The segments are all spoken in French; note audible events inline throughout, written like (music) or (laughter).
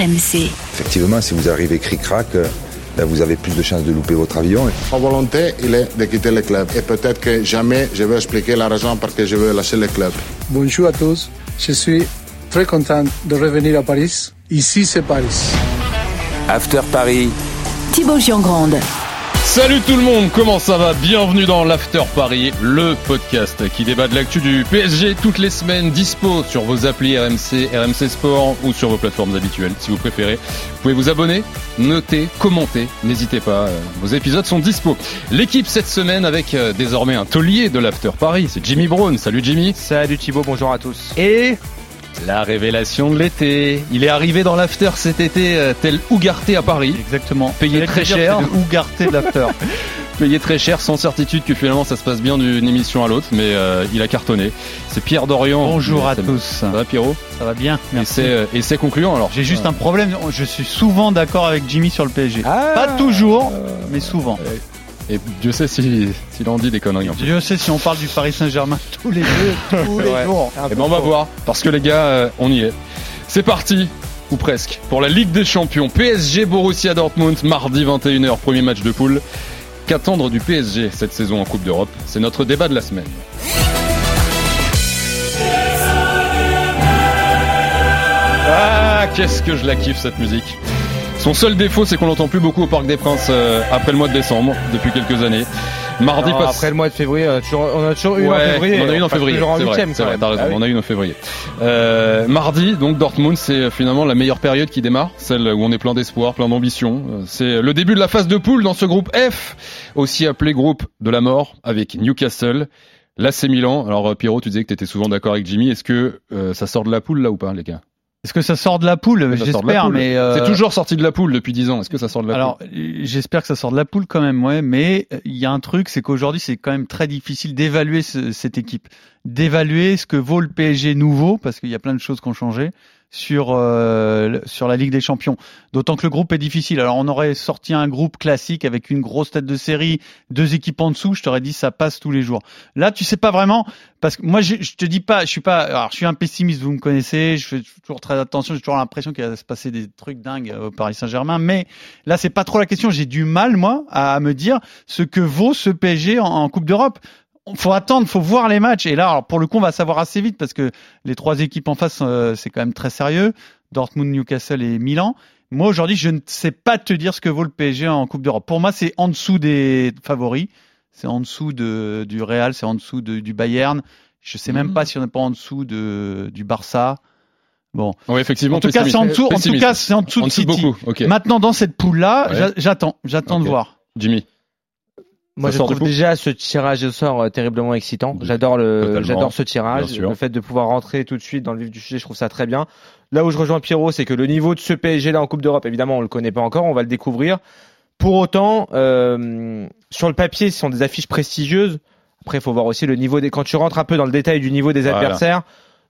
RMC. Effectivement, si vous arrivez cric-crac, euh, ben, vous avez plus de chances de louper votre avion. Ma volonté, il est de quitter le club. Et peut-être que jamais je vais expliquer la raison pour laquelle je veux lâcher le club. Bonjour à tous. Je suis très content de revenir à Paris. Ici, c'est Paris. After Paris. Thibaut Giangrande. Salut tout le monde, comment ça va? Bienvenue dans l'After Paris, le podcast qui débat de l'actu du PSG toutes les semaines, dispo sur vos applis RMC, RMC Sport ou sur vos plateformes habituelles si vous préférez. Vous pouvez vous abonner, noter, commenter, n'hésitez pas, euh, vos épisodes sont dispo. L'équipe cette semaine avec euh, désormais un taulier de l'After Paris, c'est Jimmy Brown. Salut Jimmy. Salut Thibaut, bonjour à tous. Et la révélation de l'été. Il est arrivé dans l'after cet été, euh, tel Ougarté à Paris. Exactement. Payé très cher. Ougarté de l'after. (laughs) Payé très cher, sans certitude que finalement ça se passe bien d'une émission à l'autre, mais euh, il a cartonné. C'est Pierre Dorian. Bonjour à tous. Ça va Pierrot? Ça va bien, Et merci. c'est euh, et c'est concluant alors? J'ai juste un problème, je suis souvent d'accord avec Jimmy sur le PSG. Ah. Pas toujours, mais souvent. Et Dieu sait si s'il en dit des conneries en plus. Je sais si on parle du Paris Saint-Germain (laughs) tous les deux, tous les (laughs) Ouais. jours. Eh ben on va voir, parce que les gars, euh, on y est. C'est parti, ou presque, pour la Ligue des Champions. PSG Borussia Dortmund, mardi 21h, premier match de poule. Qu'attendre du PSG cette saison en Coupe d'Europe? C'est notre débat de la semaine. Ah, qu'est-ce que je la kiffe cette musique. Son seul défaut, c'est qu'on l'entend plus beaucoup au Parc des Princes euh, après le mois de décembre, depuis quelques années. Mardi Non, passe- Après le mois de février, on a toujours, on a toujours eu en Ouais, février. On en a une en février. C'est vrai, c'est vrai, t'as raison. Ah oui. On a une en février. Euh, mardi, donc Dortmund, c'est euh, finalement la meilleure période qui démarre, celle où on est plein d'espoir, plein d'ambition. Euh, C'est le début de la phase de poule dans ce groupe F, aussi appelé groupe de la mort, avec Newcastle, l'AC Milan. Alors euh, Pierrot, tu disais que tu étais souvent d'accord avec Jimmy. Est-ce que euh, ça sort de la poule là ou pas, les gars? Est-ce que ça sort de la poule? J'espère, mais euh, C'est toujours sorti de la poule depuis 10 ans. Est-ce que ça sort de la Alors, poule? euh, j'espère que ça sort de la poule quand même, ouais. Mais euh, il y a un truc, c'est qu'aujourd'hui, c'est quand même très difficile d'évaluer ce- cette équipe, d'évaluer ce que vaut le PSG nouveau, parce qu'il y a plein de choses qui ont changé sur euh, sur la Ligue des Champions. D'autant que le groupe est difficile. Alors, on aurait sorti un groupe classique avec une grosse tête de série, deux équipes en dessous. Je t'aurais dit ça passe tous les jours. Là, tu sais pas vraiment, parce que moi, je, je te dis pas, je suis pas. Alors, je suis un pessimiste, vous me connaissez. Je fais toujours très attention. J'ai toujours l'impression qu'il va se passer des trucs dingues au Paris Saint-Germain, mais Là, c'est pas trop la question. J'ai du mal, moi, à me dire ce que vaut ce PSG en Coupe d'Europe. Faut attendre, faut voir les matchs. Et là, alors, pour le coup, on va savoir assez vite parce que les trois équipes en face, euh, c'est quand même très sérieux. Dortmund, Newcastle et Milan. Moi, aujourd'hui, je ne sais pas te dire ce que vaut le PSG en Coupe d'Europe. Pour moi, c'est en dessous des favoris. C'est en dessous de, du Real, c'est en dessous de- du Bayern. Je sais même pas si on n'est pas en dessous de, du Barça. Bon. Oui, effectivement. En tout cas, c'est en dessous, en tout cas, c'est en dessous En de dessous de City. beaucoup. Ok. Maintenant, dans cette poule-là, Ouais. j'a- j'attends, j'attends de voir. Jimmy. Moi, Ça je trouve déjà ce tirage au sort euh, terriblement excitant. J'adore le, j'adore ce tirage. Le fait de pouvoir rentrer tout de suite dans le vif du sujet, je trouve ça très bien. Là où je rejoins Pierrot, c'est que le niveau de ce PSG là en Coupe d'Europe, évidemment, on le connaît pas encore, on va le découvrir. Pour autant, euh, sur le papier, ce sont des affiches prestigieuses. Après, il faut voir aussi le niveau des. Quand tu rentres un peu dans le détail du niveau des Voilà. adversaires,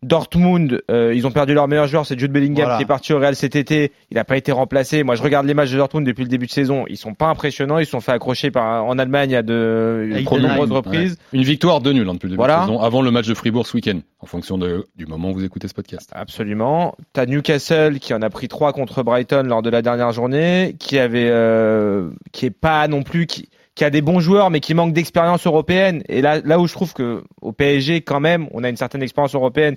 Dortmund, euh, ils ont perdu leur meilleur joueur, c'est Jude Bellingham Voilà. qui est parti au Real cet été. Il n'a pas été remplacé. Moi, je regarde les matchs de Dortmund depuis le début de saison. Ils sont pas impressionnants. Ils se sont fait accrocher par, en Allemagne à de À trop nombreuses reprises. Une victoire de nul hein, depuis le début Voilà. de saison, avant le match de Fribourg ce week-end, en fonction de, du moment où vous écoutez ce podcast. Absolument. T'as Newcastle qui en a pris trois contre Brighton lors de la dernière journée, qui avait, euh, qui est pas non plus, qui, qui a des bons joueurs, mais qui manque d'expérience européenne. Et là, là où je trouve que au PSG, quand même, on a une certaine expérience européenne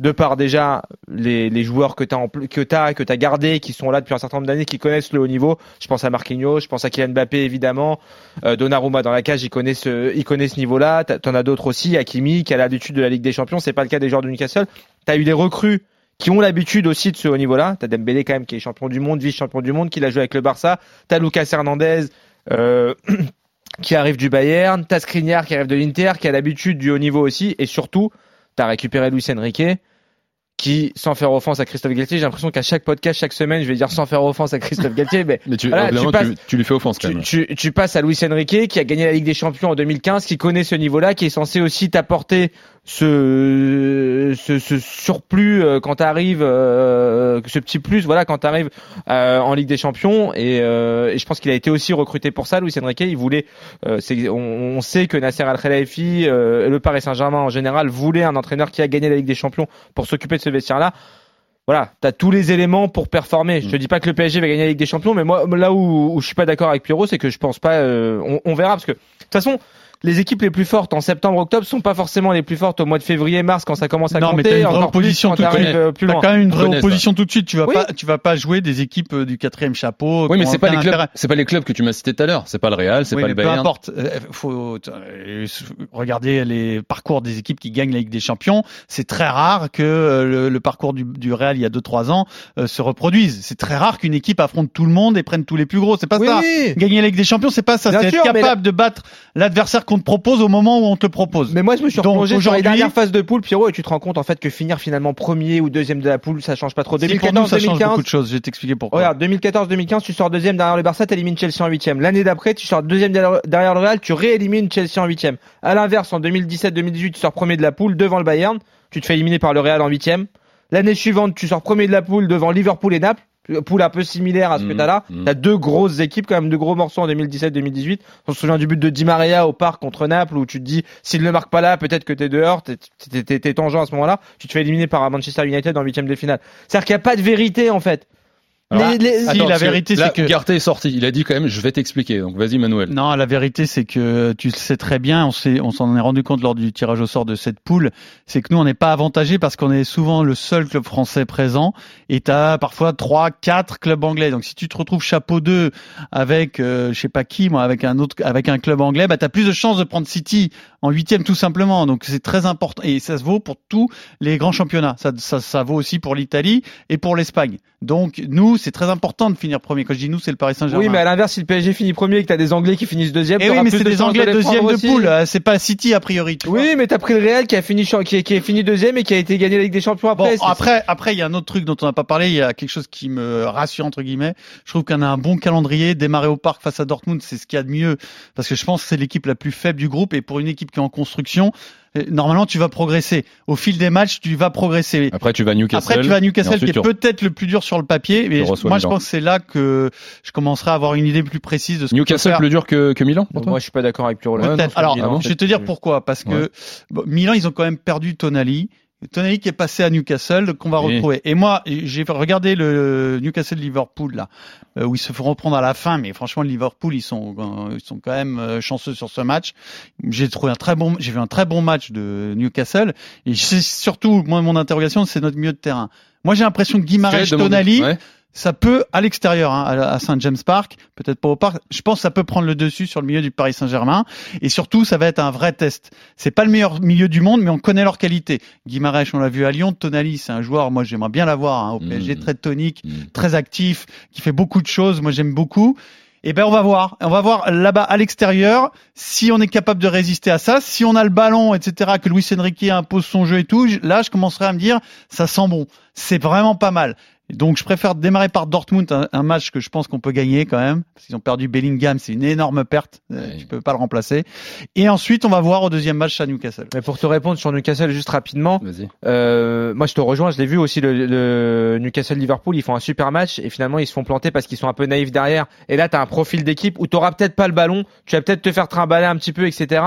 de par déjà les, les joueurs que tu as que t'as que t'as gardé qui sont là depuis un certain nombre d'années qui connaissent le haut niveau. Je pense à Marquinhos je pense à Kylian Mbappé évidemment. Euh, Donnarumma dans la cage il connaît ce il connaît ce niveau là t'en as d'autres aussi Hakimi qui a l'habitude de la Ligue des Champions. C'est pas le cas des joueurs de Newcastle. T'as eu des recrues qui ont l'habitude aussi de ce haut niveau là t'as Dembélé quand même qui est champion du monde vice champion du monde qui l'a joué avec le Barça. T'as Lucas Hernandez euh, (clears throat) qui arrive du Bayern, t'as Skriniar qui arrive de l'Inter, qui a l'habitude du haut niveau aussi, et surtout, t'as récupéré Luis Enrique, qui, sans faire offense à Christophe Galtier, j'ai l'impression qu'à chaque podcast, chaque semaine, je vais dire sans faire offense à Christophe Galtier, mais (laughs) Mais tu, Voilà, tu passes- tu, tu lui fais offense quand tu, même. tu, tu passes à Luis Enrique, qui a gagné la Ligue des Champions en 2015, qui connaît ce niveau-là, qui est censé aussi t'apporter ce, ce, ce surplus euh, quand t'arrives, euh, ce petit plus, voilà, quand t'arrives euh, en Ligue des Champions. Et, euh, et je pense qu'il a été aussi recruté pour ça, Luis Enrique. Il voulait, euh, on, on sait que Nasser Al Khelaifi euh, le Paris Saint-Germain en général voulaient un entraîneur qui a gagné la Ligue des Champions pour s'occuper de ce vestiaire-là. voilà, t'as tous les éléments pour performer. Je te dis pas que le PSG va gagner la Ligue des Champions, mais moi, là où, où je suis pas d'accord avec Pierrot, c'est que je pense pas. euh, on, on verra parce que de toute façon, les équipes les plus fortes en septembre-octobre sont pas forcément les plus fortes au mois de février-mars quand ça commence à Non, mais compter. t'as une vraie encore plus opposition quand tout de suite. T'as quand même une vraie opposition tout de suite. Tu vas Oui. pas, tu vas pas jouer des équipes euh, du quatrième chapeau. Oui, mais c'est pas les clubs, c'est pas les clubs que tu m'as cités tout à l'heure. C'est pas le Real, c'est Oui, pas mais le peu Bayern. importe. Euh, faut euh, regarder les parcours des équipes qui gagnent la Ligue des Champions. C'est très rare que le, le parcours du, du Real il y a 2-3 ans euh, se reproduise. C'est très rare qu'une équipe affronte tout le monde et prenne tous les plus gros. C'est pas Oui, ça. Gagner la Ligue des Champions, c'est pas ça. C'est être mais capable de battre l'adversaire qu'on te propose au moment où on te propose. Mais moi, je me suis replongé sur les dernières phases de poule, Pierrot, et tu te rends compte en fait que finir finalement premier ou deuxième de la poule, ça change pas trop. Si, pour nous, ça change 2014-2015, beaucoup de choses. Je vais t'expliquer pourquoi. Regarde, 2014-2015, tu sors deuxième derrière le Barça, t'élimines Chelsea en huitième. L'année d'après, tu sors deuxième derrière derrière le Real, tu réélimines Chelsea en huitième. À l'inverse, en 2017-2018, tu sors premier de la poule devant le Bayern, tu te fais éliminer par le Real en huitième. L'année suivante, tu sors premier de la poule devant Liverpool et Naples. Poule un peu similaire à ce que Mhm, t'as là. mhm. T'as deux grosses équipes, quand même, deux gros morceaux en 2017-2018. On se souvient du but de Di Maria au parc contre Naples où tu te dis, s'il ne le marque pas là, peut-être que t'es dehors, t'es, t'es, t'es, t'es tangent à ce moment-là. Tu te fais éliminer par Manchester United en huitième de finale. C'est-à-dire qu'il n'y a pas de vérité, en fait. Alors, Les- les- si, la vérité, c'est que- Ugarte est sorti. Il a dit quand même, je vais t'expliquer. Donc vas-y, Manuel. Non, la vérité, c'est que tu le sais très bien, on s'est, on s'en est rendu compte lors du tirage au sort de cette poule, c'est que nous, on n'est pas avantagé parce qu'on est souvent le seul club français présent et t'as parfois trois, quatre clubs anglais. Donc, si tu te retrouves chapeau 2 avec, euh, je sais pas qui, moi, avec un autre, avec un club anglais, bah, t'as plus de chances de prendre City en huitième tout simplement. Donc, c'est très important et ça se vaut pour tous les grands championnats. Ça, ça, ça vaut aussi pour l'Italie et pour l'Espagne. Donc, nous, c'est très important de finir premier. Quand je dis nous, c'est le Paris Saint-Germain. Oui, mais à l'inverse, si le PSG finit premier et que t'as des Anglais qui finissent deuxième, Et Eh oui, mais c'est de des Anglais deuxième de poule. euh, C'est pas City a priori. tu vois. Oui, mais t'as pris le Real qui a fini qui, qui a fini deuxième et qui a été gagné la Ligue des Champions Bon, après. C'est- après, après, il y a un autre truc dont on n'a pas parlé. Il y a quelque chose qui me rassure entre guillemets. Je trouve qu'on a un bon calendrier. Démarrer au parc face à Dortmund, c'est ce qu'il y a de mieux parce que je pense que c'est l'équipe la plus faible du groupe et pour une équipe qui est en construction, normalement tu vas progresser. Au fil des matchs, tu vas progresser. Après, tu vas à Newcastle. Après, tu vas à Newcastle, qui est peut-être le plus dur sur le papier. Mais moi, je pense que c'est là que je commencerai à avoir une idée plus précise de ce que Newcastle faire. plus dur que, que Milan pour toi moi, je suis pas d'accord avec là. Ouais, non, Alors, ah bon je vais te dire pourquoi. Parce que Ouais. bon, Milan, ils ont quand même perdu Tonali. Tonali qui est passé à Newcastle, qu'on va Oui. retrouver. Et moi, j'ai regardé le Newcastle Liverpool là, euh, où ils se font reprendre à la fin, mais franchement, Liverpool, ils sont, euh, ils sont quand même euh, chanceux sur ce match. J'ai trouvé un très bon, j'ai vu un très bon match de Newcastle. Et c'est surtout, moi, mon interrogation, c'est notre milieu de terrain. Moi, j'ai l'impression que demander. Tonali, Ouais. Ça peut à l'extérieur, hein, à, Saint James Park, peut-être pas au parc. Je pense que ça peut prendre le dessus sur le milieu du Paris Saint-Germain. Et surtout, ça va être un vrai test. C'est pas le meilleur milieu du monde, mais on connaît leur qualité. Guimarães, on l'a vu à Lyon. Tonali, c'est un joueur. Moi, j'aimerais bien l'avoir hein, au PSG, Mhm. très tonique, Mm. très actif, qui fait beaucoup de choses. Moi, j'aime beaucoup. Et ben, on va voir. On va voir là-bas à l'extérieur si on est capable de résister à ça. Si on a le ballon, etc., que Luis Enrique impose son jeu et tout. Là, je commencerai à me dire, ça sent bon. C'est vraiment pas mal. Donc je préfère démarrer par Dortmund, un, un match que je pense qu'on peut gagner quand même, parce qu'ils ont perdu Bellingham, c'est une énorme perte, euh, Ouais. tu peux pas le remplacer. Et ensuite on va voir au deuxième match à Newcastle. Mais pour te répondre sur Newcastle juste rapidement, Vas-y. euh, moi je te rejoins, je l'ai vu aussi le, le Newcastle Liverpool, ils font un super match et finalement ils se font planter parce qu'ils sont un peu naïfs derrière. Et là t'as un profil d'équipe où t'auras peut-être pas le ballon, tu vas peut-être te faire trimballer un petit peu, etc.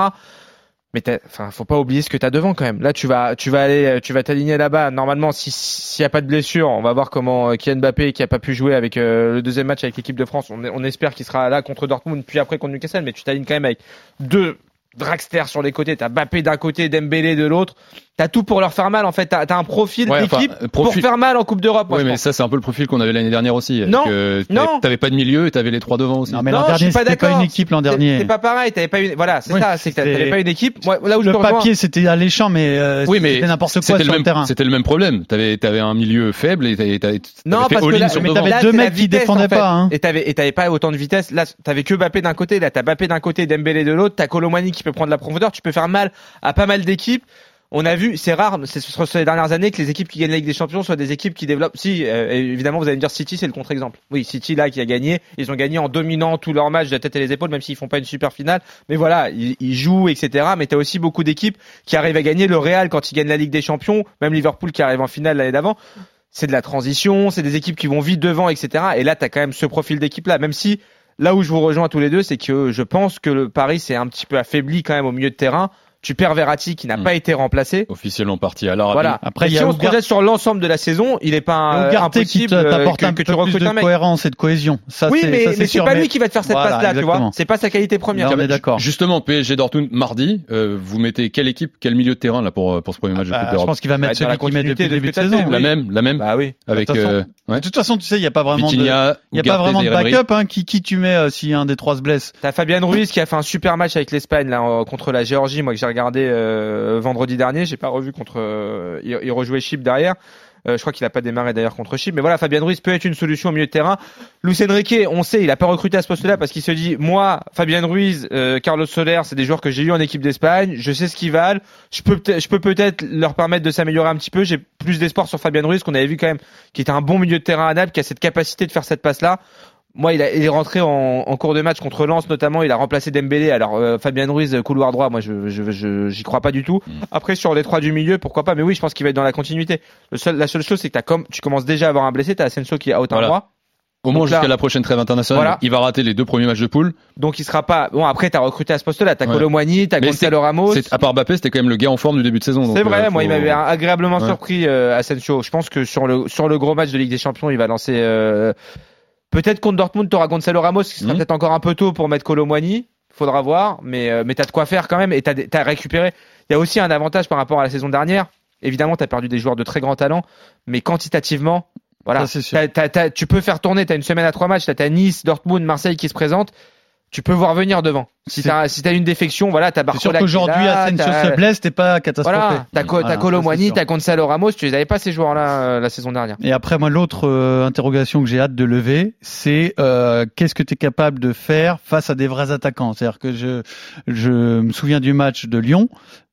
Mais enfin, faut pas oublier ce que t'as devant quand même. Là, tu vas, tu vas aller, tu vas t'aligner là-bas. Normalement, si s'il y a pas de blessure, on va voir comment euh, Kylian Mbappé, qui a pas pu jouer avec euh, le deuxième match avec l'équipe de France, on, on espère qu'il sera là contre Dortmund, puis après contre Newcastle. Mais tu t'alignes quand même avec deux dragsters sur les côtés. T'as Mbappé d'un côté, Dembélé de l'autre. T'as tout pour leur faire mal. En fait, t'as as un profil Ouais, enfin, euh, pour faire mal en Coupe d'Europe. Oui, je mais pense. ça, c'est un peu le profil qu'on avait l'année dernière aussi. Non, Que t'avais- non. T'avais pas de milieu et t'avais les trois devant aussi. Non mais Non, l'an je dernier suis pas c'était pas d'accord. une équipe l'an dernier. C'est pas pareil. T'avais pas une. Voilà, c'est Oui, ça. C'est que t'avais pas une équipe. Moi, là où je Le papier c'était alléchant mais euh, Oui, mais c'était n'importe quoi C'était sur le le même, terrain. c'était le même problème. T'avais, t'avais un milieu faible et t'avais, t'avais, Non, parce que t'avais deux mecs qui défendaient pas, hein. Et t'avais, et t'avais pas autant de vitesse. Là, t'avais que Mbappé d'un côté. Là, t'as Mbappé d'un côté, Dembélé de l'autre. T'as Colomani qui peut prendre la profondeur. Tu peux faire mal à pas mal d'équipes. On a vu, c'est rare, c'est sur ces dernières années que les équipes qui gagnent la Ligue des Champions soient des équipes qui développent. Si, euh, évidemment, vous allez me dire City, c'est le contre-exemple. Oui, City là qui a gagné, ils ont gagné en dominant tous leurs matchs de la tête et les épaules, même s'ils font pas une super finale. Mais voilà, ils, jouent, etc. Mais t'as aussi beaucoup d'équipes qui arrivent à gagner. Le Real quand ils gagnent la Ligue des Champions, même Liverpool qui arrive en finale l'année d'avant. C'est de la transition, c'est des équipes qui vont vite devant, etc. Et là, t'as quand même ce profil d'équipe là, même si là où je vous rejoins tous les deux, c'est que je pense que le Paris s'est un petit peu affaibli quand même au milieu de terrain. Tu perds Verratti qui n'a Mm. pas été remplacé. Officiellement parti à l'Arabie. Voilà. Après, Et il y si a on se projette sur l'ensemble de la saison, il est pas euh, Ugarte qui impossible euh, t'apporte que, un que peu tu plus de un mec. cohérence et de cohésion. Ça, Oui, c'est- mais, ça, mais c'est pas mais- lui qui va te faire cette Voilà, passe-là, tu vois. C'est pas sa qualité première. Non, d'accord. Justement, PSG Dortmund mardi, euh, vous mettez quelle équipe, quel milieu de terrain là pour pour ce premier match de Bah, Coupe je d'Europe pense qu'il va mettre Bah, celui qui met depuis le de début de que saison. La même, la même Bah oui. avec De toute façon. De tu sais, il n'y a pas vraiment de, il y a pas vraiment de backup, hein. Qui, qui tu mets si un des trois se blesse? T'as Fabien Ruiz qui a fait un super match avec l'Espagne là contre la Géorgie, moi que j'ai regardé euh, vendredi dernier, j'ai pas revu contre euh, il, rejouait Chypre derrière. Euh, je crois qu'il a pas démarré d'ailleurs contre Chypre, mais voilà, Fabien Ruiz peut être une solution au milieu de terrain. Luis Enrique, on sait, il a pas recruté à ce poste-là parce qu'il se dit, moi, Fabien Ruiz, Carlos Soler, c'est des joueurs que j'ai eu en équipe d'Espagne, je sais ce qu'ils valent, je peux je peux peut-être leur permettre de s'améliorer un petit peu. J'ai plus d'espoir sur Fabien Ruiz qu'on avait vu quand même, qui était un bon milieu de terrain à Naples, qui a cette capacité de faire cette passe-là. Moi, il, a- il est rentré en, en cours de match contre Lens notamment. Il a remplacé Dembélé. Alors euh, Fabien Ruiz couloir droit, moi je je je- j'y crois pas du tout. Mm. Après sur les trois du milieu, pourquoi pas? Mais oui, je pense qu'il va être dans la continuité. Le seul, la seule chose, c'est que comme tu commences déjà à avoir un blessé. T'as Asensio qui est out Voilà. mois, Au moins jusqu'à la prochaine trêve internationale, Voilà. il va rater les deux premiers matchs de poule. donc il sera pas. Bon après t'as recruté à ce poste-là. T'as Ouais. Colomwani, t'as Gonzalo Ramos. C'est à part Mbappé, c'était quand même le gars en forme du début de saison. C'est vrai, euh, moi il m'avait agréablement Ouais. surpris euh, Asensio. Je pense que sur le sur le gros match de Ligue des Champions, il va lancer euh, peut-être contre Dortmund, t'auras Gonzalo Ramos qui sera Mhm. peut-être encore un peu tôt pour mettre Colomwani. Faudra voir, mais euh, mais t'as de quoi faire quand même et t'as des- t'as récupéré. Il y a aussi un avantage par rapport à la saison dernière. Évidemment, t'as perdu des joueurs de très grand talent, mais quantitativement, voilà, tu peux faire tourner. T'as une semaine à trois matchs. T'as Nice, Dortmund, Marseille qui se présentent. Tu peux voir venir devant. Si C'est- t'as si t'as une défection, voilà, t'as C'est sûr Barcola. qui est qu'aujourd'hui, Asensio se blesse, t'es pas catastrophé. voilà, t'as Co- Voilà, Colomwani, c'est sûr. t'as Gonzalo Ramos, tu les avais pas ces joueurs-là euh, la saison dernière. Et après, moi, l'autre euh, interrogation que j'ai hâte de lever, c'est euh, qu'est-ce que tu es capable de faire face à des vrais attaquants? C'est-à-dire que je, je me souviens du match de Lyon,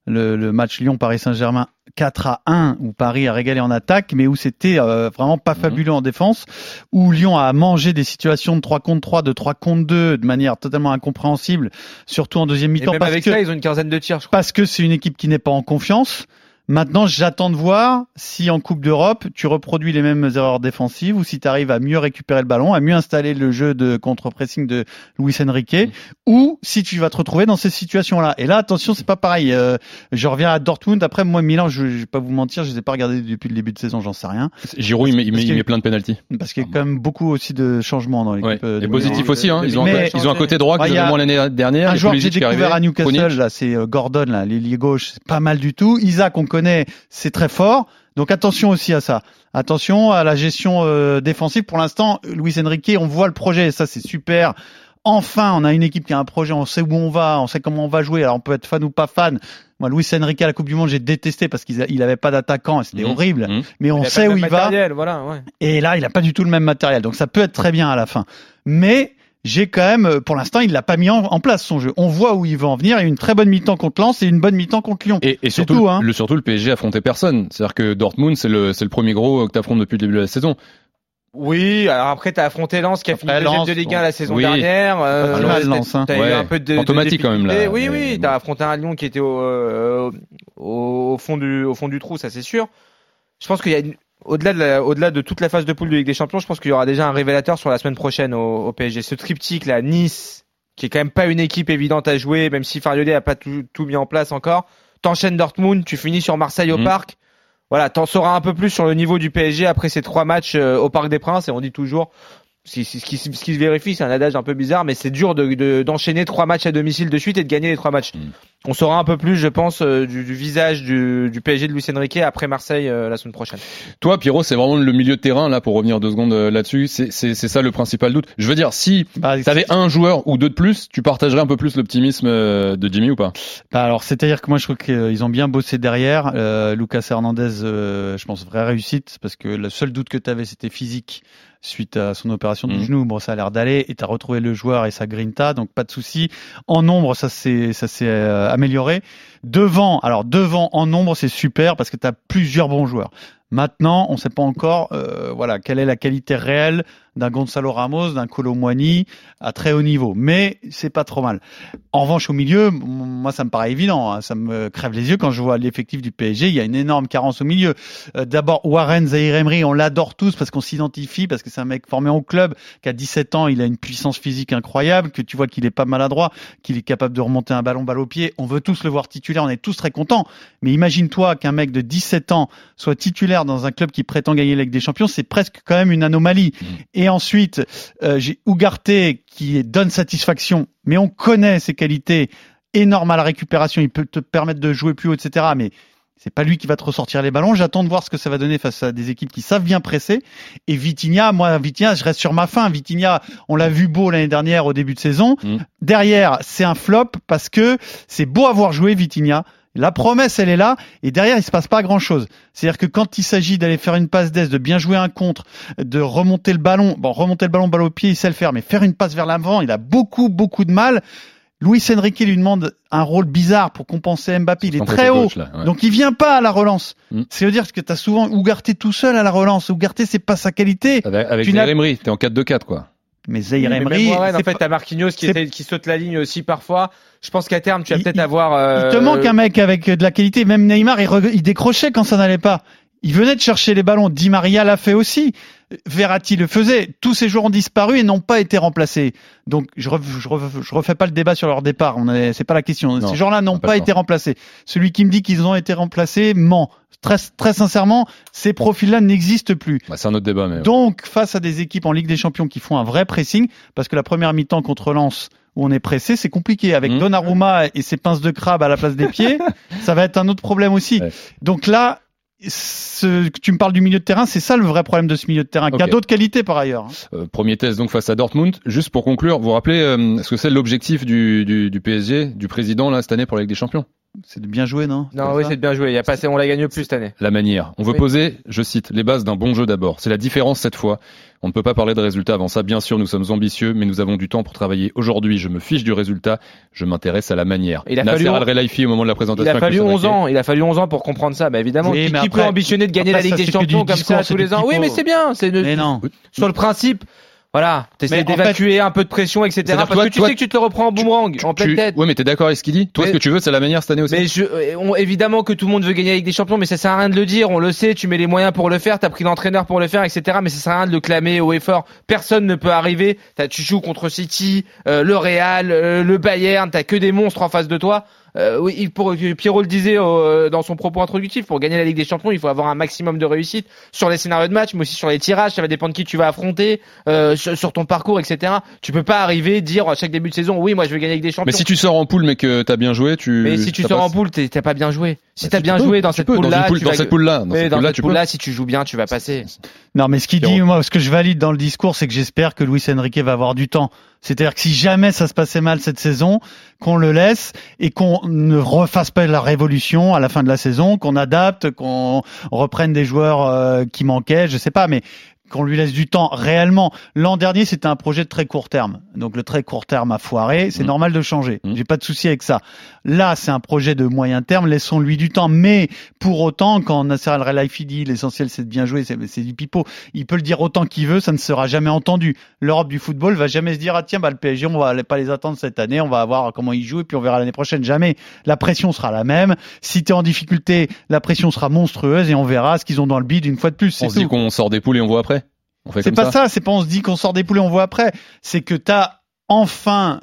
le, le match Lyon-Paris Saint-Germain 4 à 1, où Paris a régalé en attaque, mais où c'était euh, vraiment pas Mhm. fabuleux en défense, où Lyon a mangé des situations de 3 contre 3, de 3 contre 2, de manière totalement incompréhensible, surtout en deuxième mi-temps. parce avec que ça, ils ont une quinzaine de tirs, je crois. parce que c'est une équipe qui n'est pas en confiance. Maintenant, j'attends de voir si en Coupe d'Europe, tu reproduis les mêmes erreurs défensives ou si tu arrives à mieux récupérer le ballon, à mieux installer le jeu de contre-pressing de Luis Enrique ou si tu vas te retrouver dans ces situations-là. Et là, attention, c'est pas pareil. Euh, je reviens à Dortmund. Après, moi, Milan, je, je vais pas vous mentir, je les ai pas regardés depuis le début de saison, j'en sais rien. Giroud, il met, il met, Parce il que- met plein de pénalties. Parce qu'il y a quand même beaucoup aussi de changements dans l'équipe. Ouais. euh, Et positif aussi, hein. Ils ont, Mais- un, ils ont un côté droit a avaient moins l'année dernière. Un joueur que j'ai découvert à Newcastle, là, c'est euh, Gordon, là, l'ailier gauche, c'est pas mal du tout. Isaac, on connaît, c'est très fort. Donc attention aussi à ça. Attention à la gestion euh, défensive. Pour l'instant, Luis Enrique, on voit le projet, et ça c'est super. Enfin, on a une équipe qui a un projet, on sait où on va, on sait comment on va jouer. Alors on peut être fan ou pas fan. Moi, Luis Enrique à la Coupe du Monde, j'ai détesté parce qu'il a- il avait pas d'attaquant, c'était Mhm. horrible. Mhm. Mais on Il sait où il va. Voilà, ouais. Et là, il a pas du tout le même matériel. Donc ça peut être très bien à la fin. Mais j'ai quand même, euh, pour l'instant, il l'a pas mis en, en place son jeu. On voit où il veut en venir. Il y a une très bonne mi-temps contre Lens et une bonne mi-temps contre Lyon. Et, et C'est surtout, tout, hein. le, surtout, le PSG affrontait personne. C'est-à-dire que Dortmund, c'est le, c'est le premier gros que t'affrontes depuis le début de la saison. Oui, alors après t'as affronté Lens qui a fini Après, deuxième Lens, de Ligue 1 la saison oui. dernière. Euh, mal, Lens, hein. T'as eu un peu de, de Fantomatique, quand même, là. Oui, oui, bon. t'as affronté un Lyon qui était au, euh, au, au fond du, au fond du trou, ça c'est sûr. Je pense qu'il y a une- au-delà de, la- au-delà de toute la phase de poule de Ligue des Champions, je pense qu'il y aura déjà un révélateur sur la semaine prochaine au, au PSG. Ce triptyque là, Nice, qui est quand même pas une équipe évidente à jouer, même si Fariolé a pas tout, tout mis en place encore. T'enchaînes Dortmund, tu finis sur Marseille au Mhm. Parc. Voilà, t'en sauras un peu plus sur le niveau du PSG après ces trois matchs euh, au Parc des Princes et on dit toujours si, si- ce, qui, ce qui se vérifie, c'est un adage un peu bizarre, mais c'est dur de, de- d'enchaîner trois matchs à domicile de suite et de gagner les trois matchs. Mm. On saura un peu plus, je pense, euh, du, du visage du, du PSG de Luis Enrique après Marseille euh, la semaine prochaine. Toi, Pierrot, c'est vraiment le milieu de terrain, là, pour revenir deux secondes euh, là-dessus. C'est, c'est, c'est ça le principal doute. Je veux dire, si Bah, t'avais un joueur ou deux de plus, tu partagerais un peu plus l'optimisme euh, de Jimmy ou pas? Bah alors, c'est-à-dire que moi, je trouve qu'ils ont bien bossé derrière. Euh, Lucas Hernandez, euh, je pense, vraie réussite, parce que le seul doute que tu avais, c'était physique suite à son opération du Mhm. genou. Bon, ça a l'air d'aller, et tu as retrouvé le joueur et sa grinta, donc pas de souci. En nombre, ça s'est ça s'est euh, amélioré. Devant, alors devant en nombre, c'est super parce que tu as plusieurs bons joueurs. Maintenant, on ne sait pas encore, euh, voilà, quelle est la qualité réelle d'un Gonzalo Ramos, d'un Colomwani à très haut niveau. Mais c'est pas trop mal. En revanche, au milieu, moi, ça me paraît évident. hein. Ça me crève les yeux quand je vois l'effectif du PSG. Il y a une énorme carence au milieu. Euh, D'abord, Warren Zahir Emery, on l'adore tous parce qu'on s'identifie, parce que c'est un mec formé au club, qui a 17 ans, il a une puissance physique incroyable, que tu vois qu'il est pas maladroit, qu'il est capable de remonter un ballon balle au pied. On veut tous le voir titulaire, on est tous très contents. Mais imagine-toi qu'un mec de 17 ans soit titulaire dans un club qui prétend gagner la Ligue des Champions, c'est presque quand même une anomalie. Et ensuite, euh, j'ai Ugarte qui donne satisfaction, mais on connaît ses qualités énormes à la récupération, il peut te permettre de jouer plus haut, etc. Mais c'est pas lui qui va te ressortir les ballons. J'attends de voir ce que ça va donner face à des équipes qui savent bien presser. Et Vitinha, moi, Vitinha, je reste sur ma fin. Vitinha, on l'a vu beau l'année dernière au début de saison. Mm. Derrière, c'est un flop parce que c'est beau avoir joué Vitinha. La promesse, elle est là, et derrière, il se passe pas grand chose. C'est-à-dire que quand il s'agit d'aller faire une passe d'aise, de bien jouer un contre, de remonter le ballon, bon, remonter le ballon, balle au pied, il sait le faire, mais faire une passe vers l'avant, il a beaucoup, beaucoup de mal. Luis Enrique lui demande un rôle bizarre pour compenser Mbappé. Il est très haut. gauche, là, ouais. Donc il vient pas à la relance. Mm. C'est-à-dire que tu as souvent Ougarté tout seul à la relance. Ougarté, c'est pas sa qualité. Avec, avec Tu t'es en 4-2-4 quoi. Mais Zaire Mais Emery, c'est fait, t'as Marquinhos qui, essaie- qui saute la ligne aussi parfois. Je pense qu'à terme, tu vas peut-être avoir. euh, il te manque un mec avec de la qualité. Même Neymar, il, re- il décrochait quand ça n'allait pas. Il venait de chercher les ballons. Di Maria l'a fait aussi. Verratti le faisait. Tous ces joueurs ont disparu et n'ont pas été remplacés. Donc je, je refais pas le débat sur leur départ. On est, c'est pas la question. Non, ces joueurs-là n'ont pas été remplacés. Celui qui me dit qu'ils ont été remplacés ment. Très, très sincèrement, ces profils-là n'existent plus. Bah, c'est un autre débat, mais. Donc, face à des équipes en Ligue des Champions qui font un vrai pressing, parce que la première mi-temps contre Lens, où on est pressé, c'est compliqué. Avec Mhm. Donnarumma et ses pinces de crabe à la place des pieds, (laughs) ça va être un autre problème aussi. Ouais. Donc là, ce, tu me parles du milieu de terrain, c'est ça le vrai problème de ce milieu de terrain, qui a d'autres qualités par ailleurs. hein. Euh, premier test donc face à Dortmund. Juste pour conclure, vous vous rappelez euh, ce que c'est l'objectif du, du, du PSG, du président là cette année pour la Ligue des Champions? C'est de bien jouer, non Non, oui, c'est de bien joué. Il y a pas, on la gagne plus cette année. La manière. On veut Oui. poser, je cite, les bases d'un bon jeu d'abord. C'est la différence cette fois. On ne peut pas parler de résultats avant ça. Bien sûr, nous sommes ambitieux, mais nous avons du temps pour travailler. Aujourd'hui, je me fiche du résultat. Je m'intéresse à la manière. Il a Nasser fallu- Al-Relaifi au moment de la Il présentation. a avec fallu Lucien 11 Riquet. ans. Il a fallu 11 ans pour comprendre ça. Bah évidemment, Oui, qui, mais qui après- peut ambitionner de gagner après, la Ligue ça, des Champions comme ça tous les ans? Oui, mais c'est bien. C'est Mais une... non. sur le principe. Voilà, t'essaies d'évacuer un peu de pression, etc. Parce toi- que tu toi- sais que tu te le reprends en boomerang, en pleine Tu- tête. Ouais, mais t'es d'accord avec ce qu'il dit Toi, Mais- ce que tu veux, c'est la manière cette année aussi. Mais je, euh, on- évidemment que tout le monde veut gagner avec des champions, mais ça sert à rien de le dire. On le sait, tu mets les moyens pour le faire, t'as pris l'entraîneur pour le faire, etc. Mais ça sert à rien de le clamer haut et fort. Personne ne peut arriver. T'as- tu joues contre City, euh, le Real, euh, le Bayern, t'as que des monstres en face de toi. Euh, oui, il- pour, Pierrot le disait euh, dans son propos introductif, pour gagner la Ligue des Champions, il faut avoir un maximum de réussite sur les scénarios de match, mais aussi sur les tirages. Ça va dépendre de qui tu vas affronter, euh, sur, sur ton parcours, etc. Tu peux pas arriver dire à chaque début de saison, oui, moi je veux gagner avec des champions. Mais si tu sors en poule, mais que t'as bien joué, tu. Mais si tu sors en poule, t'es- t'as pas bien joué. Si Bah, t'as bien peux, joué dans cette poule- tu dans vas- cette poule-là, dans Mais cette dans poule-là, cette tu peux. poule-là, si tu joues bien, tu vas passer. Non, mais ce qu'il dit, moi, ce que je valide dans le discours, c'est que j'espère que Luis Enrique va avoir du temps. C'est-à-dire que si jamais ça se passait mal cette saison, qu'on le laisse et qu'on ne refasse pas la révolution à la fin de la saison, qu'on adapte, qu'on reprenne des joueurs euh, qui manquaient, je sais pas, mais qu'on lui laisse du temps réellement. L'an dernier, c'était un projet de très court terme. Donc le très court terme a foiré, c'est Mm. normal de changer. Mm. J'ai pas de souci avec ça. Là, c'est un projet de moyen terme, laissons-lui du temps. Mais pour autant, quand Nasser Al-Khelaifi dit l'essentiel c'est de bien jouer, c'est du pipeau. Il peut le dire autant qu'il veut, ça ne sera jamais entendu. L'Europe du football va jamais se dire ah tiens bah le PSG on va pas les attendre cette année, on va voir comment ils jouent et puis on verra l'année prochaine. Jamais. La pression sera la même. Si tu es en difficulté, la pression sera monstrueuse et on verra ce qu'ils ont dans le bid une fois de plus. On se dit qu'on sort des poules et on voit après. C'est pas ça, c'est pas on se dit qu'on sort des poules et on voit après. C'est que t'as enfin,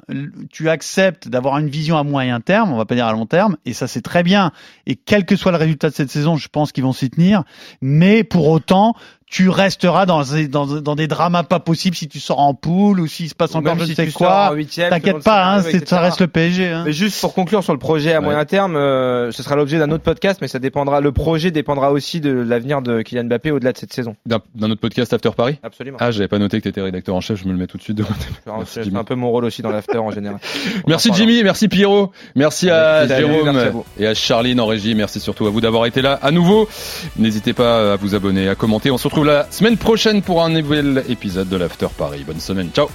tu acceptes d'avoir une vision à moyen terme, on va pas dire à long terme, et ça c'est très bien. Et quel que soit le résultat de cette saison, je pense qu'ils vont s'y tenir. Mais pour autant, tu resteras dans, des- dans, dans des dramas pas possibles si tu sors en poule ou s'il se passe encore je si sais quoi. T'inquiète pas, hein, ça reste le PSG. Hein. Mais juste pour conclure sur le projet à Ouais. moyen terme, euh, ce sera l'objet d'un autre podcast, mais ça dépendra. Le projet dépendra aussi de l'avenir de Kylian Mbappé au-delà de cette saison. D'un d'un autre podcast After Paris? Absolument. Ah, j'avais pas noté que t'étais rédacteur en chef, je me le mets tout de suite de côté. c'est Jimmy. un peu mon rôle aussi dans l'after en général. On (laughs) Merci en. Jimmy, merci Pierrot, merci à. Jérôme Merci à vous. et à Charline en régie, merci surtout à vous d'avoir été là à nouveau. N'hésitez pas à vous abonner, à commenter. On se la semaine prochaine pour un nouvel épisode de l'After Paris. Bonne semaine, ciao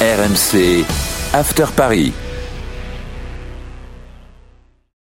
RMC After Paris.